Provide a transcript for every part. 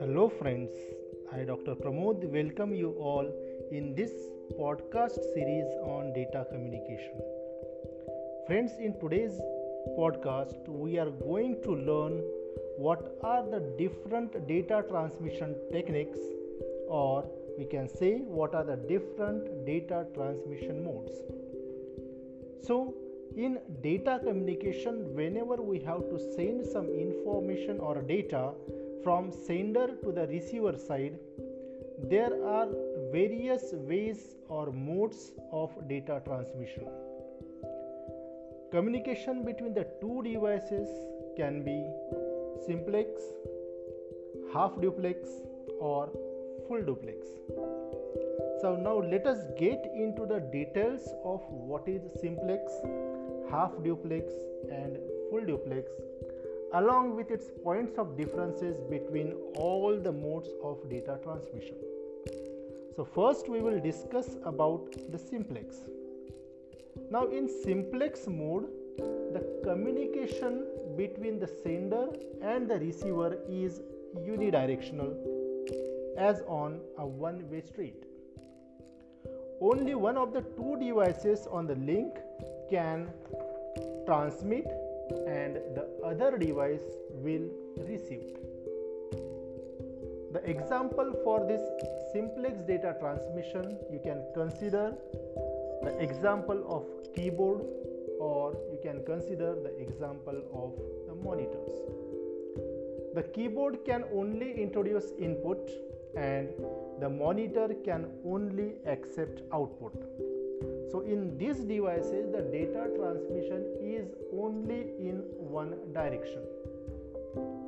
Hello, friends. I, Dr. Pramod, welcome you all in this podcast series on data communication. Friends, in today's podcast, we are going to learn what are the different data transmission techniques, or we can say what are the different data transmission modes. So, in data communication, whenever we have to send some information or data, from sender to the receiver side, there are various ways or modes of data transmission. Communication between the two devices can be simplex, half duplex, or full duplex. So, now let us get into the details of what is simplex, half duplex, and full duplex along with its points of differences between all the modes of data transmission. So first we will discuss about the simplex. Now in simplex mode the communication between the sender and the receiver is unidirectional as on a one way street. Only one of the two devices on the link can transmit and the other device will receive. The example for this simplex data transmission you can consider the example of keyboard or you can consider the example of the monitors. The keyboard can only introduce input and the monitor can only accept output. So in these devices the data transmission is only in one direction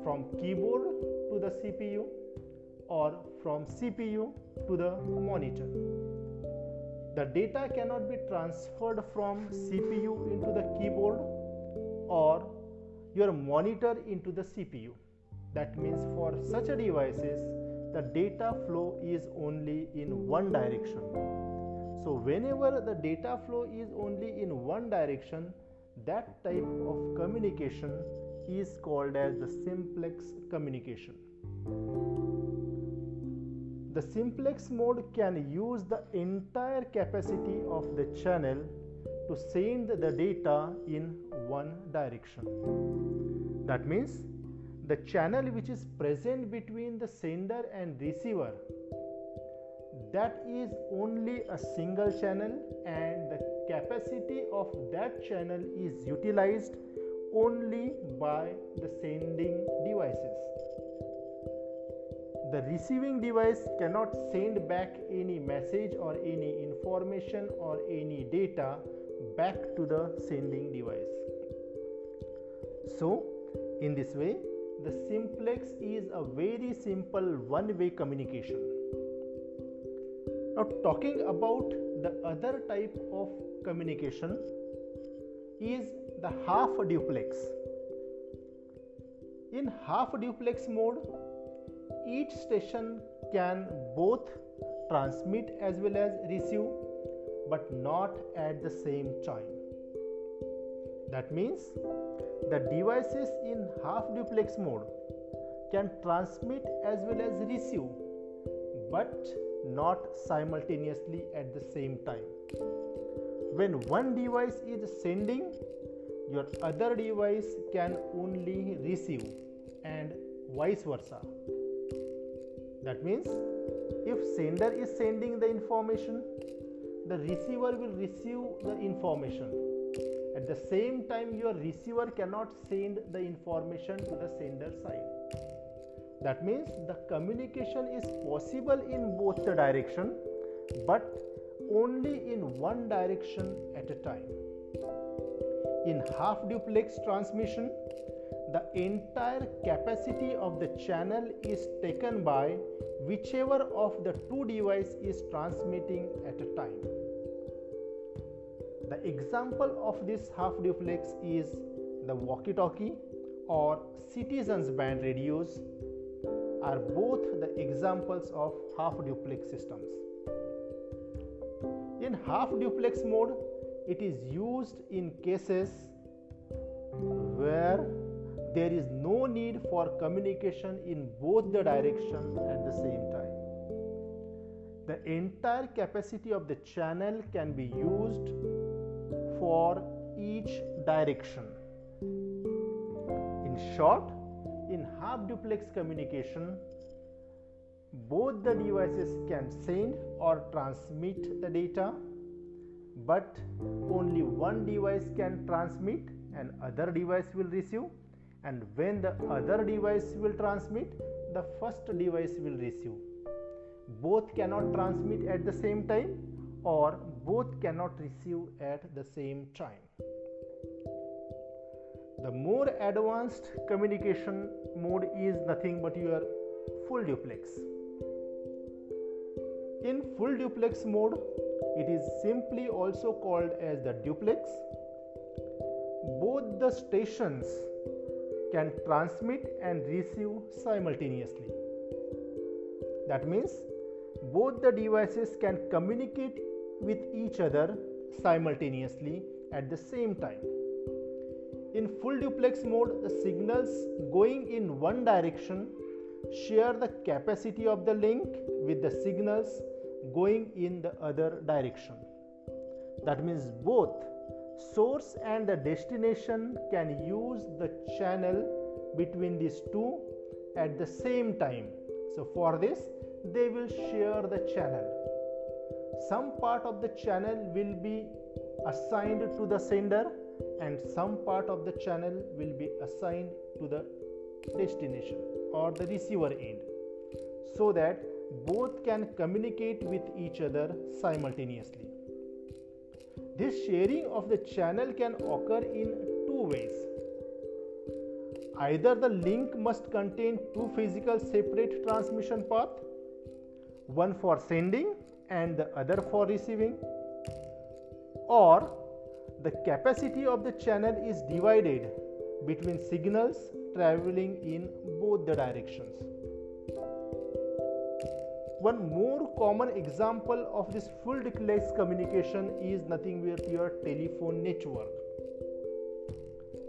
from keyboard to the CPU or from CPU to the monitor. The data cannot be transferred from CPU into the keyboard or your monitor into the CPU. That means for such devices the data flow is only in one direction. So whenever the data flow is only in one direction that type of communication is called as the simplex communication. The simplex mode can use the entire capacity of the channel to send the data in one direction. That means the channel which is present between the sender and receiver that is only a single channel and the capacity of that channel is utilized only by the sending devices. The receiving device cannot send back any message or any information or any data back to the sending device. So, in this way, the simplex is a very simple one way communication. Now, talking about the other type of communication is the half duplex. In half duplex mode, each station can both transmit as well as receive, but not at the same time. That means the devices in half duplex mode can transmit as well as receive, but not simultaneously at the same time. When one device is sending, your other device can only receive, and vice versa. That means if sender is sending the information, the receiver will receive the information. At the same time, your receiver cannot send the information to the sender side that means the communication is possible in both the direction but only in one direction at a time. In half duplex transmission the entire capacity of the channel is taken by whichever of the two device is transmitting at a time. The example of this half duplex is the walkie talkie or citizens band radios are both the examples of half duplex systems. In half duplex mode, it is used in cases where there is no need for communication in both the direction at the same time. The entire capacity of the channel can be used for each direction. In short, in half duplex communication, both the devices can send or transmit the data, but only one device can transmit and other device will receive. And when the other device will transmit the first device will receive. Both cannot transmit at the same time or both cannot receive at the same time the more advanced communication mode is nothing but your full duplex in full duplex mode it is simply also called as the duplex both the stations can transmit and receive simultaneously. That means both the devices can communicate with each other simultaneously at the same time. In full duplex mode, the signals going in one direction share the capacity of the link with the signals going in the other direction. That means both source and the destination can use the channel between these two at the same time. So for this they will share the channel. Some part of the channel will be assigned to the sender and some part of the channel will be assigned to the destination or the receiver end so that both can communicate with each other simultaneously this sharing of the channel can occur in two ways. Either the link must contain two physical separate transmission paths, one for sending and the other for receiving, or the capacity of the channel is divided between signals traveling in both the directions. One more common example of this full duplex communication is nothing but your telephone network.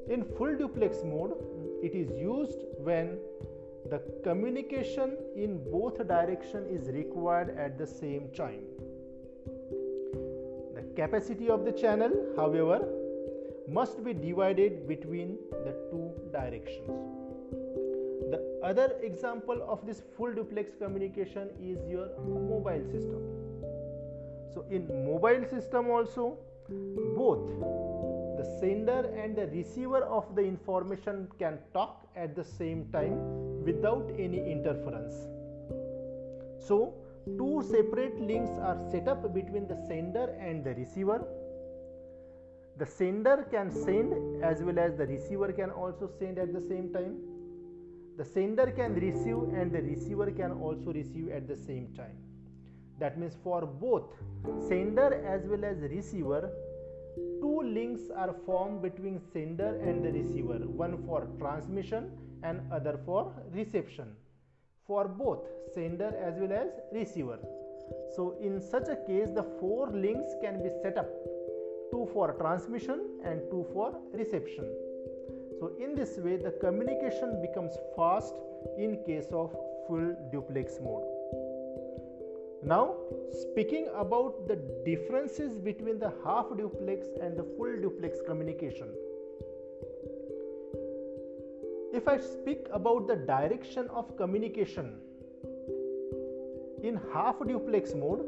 In full duplex mode, it is used when the communication in both direction is required at the same time. Capacity of the channel, however, must be divided between the two directions. The other example of this full duplex communication is your mobile system. So in mobile system also both the sender and the receiver of the information can talk at the same time without any interference. So two separate links are set up between the sender and the receiver. The sender can send as well as the receiver can also send at the same time. The sender can receive and the receiver can also receive at the same time. That means for both sender as well as receiver two links are formed between sender and the receiver. One for transmission and other for reception for both sender as well as receiver so in such a case the four links can be set up two for transmission and two for reception so in this way the communication becomes fast in case of full duplex mode. Now speaking about the differences between the half duplex and the full duplex communication. If I speak about the direction of communication in half duplex mode,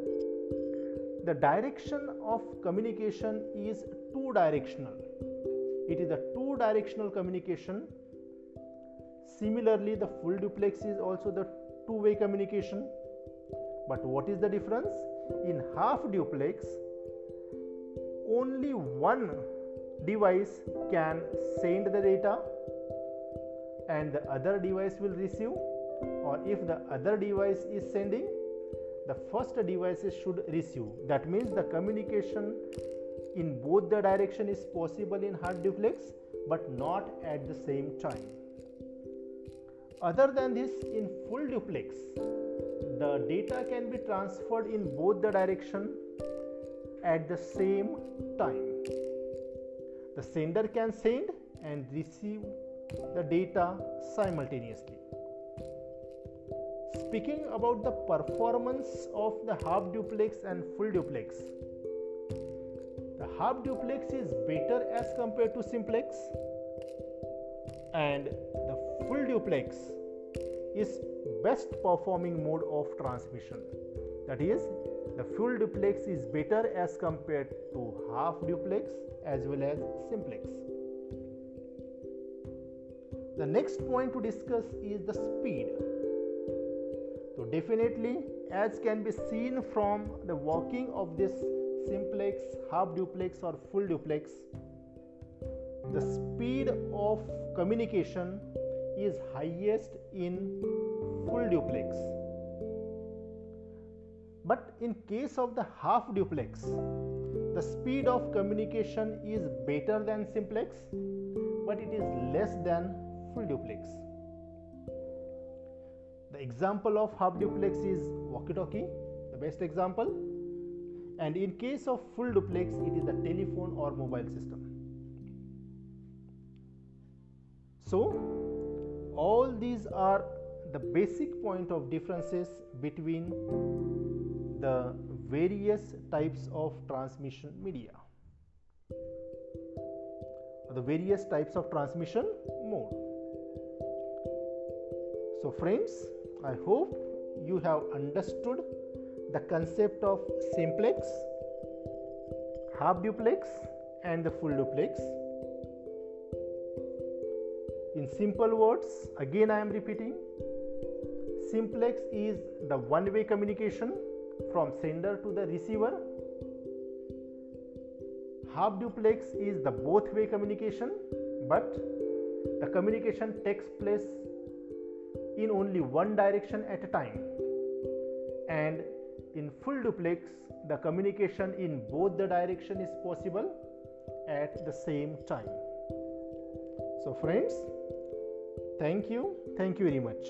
the direction of communication is two directional it is a two directional communication. Similarly the full duplex is also the two way communication. But what is the difference? In half duplex only one device can send the data and the other device will receive or if the other device is sending the first device should receive. That means the communication in both the direction is possible in half duplex but not at the same time. Other than this in full duplex the data can be transferred in both the direction at the same time. The sender can send and receive the data simultaneously. Speaking about the performance of the half duplex and full duplex, the half duplex is better as compared to simplex, and the full duplex is best performing mode of transmission. That is, the full duplex is better as compared to half duplex as well as simplex. The next point to discuss is the speed. So, definitely, as can be seen from the working of this simplex, half duplex, or full duplex, the speed of communication is highest in full duplex. But in case of the half duplex, the speed of communication is better than simplex, but it is less than full duplex. The example of half duplex is walkie talkie, the best example. And in case of full duplex, it is the telephone or mobile system. So, all these are the basic point of differences between the various types of transmission media the various types of transmission mode so friends i hope you have understood the concept of simplex half duplex and the full duplex in simple words, again I am repeating simplex is the one way communication from sender to the receiver. Half duplex is the both way communication, but the communication takes place in only one direction at a time. And in full duplex, the communication in both the direction is possible at the same time. So friends, thank you. Thank you very much.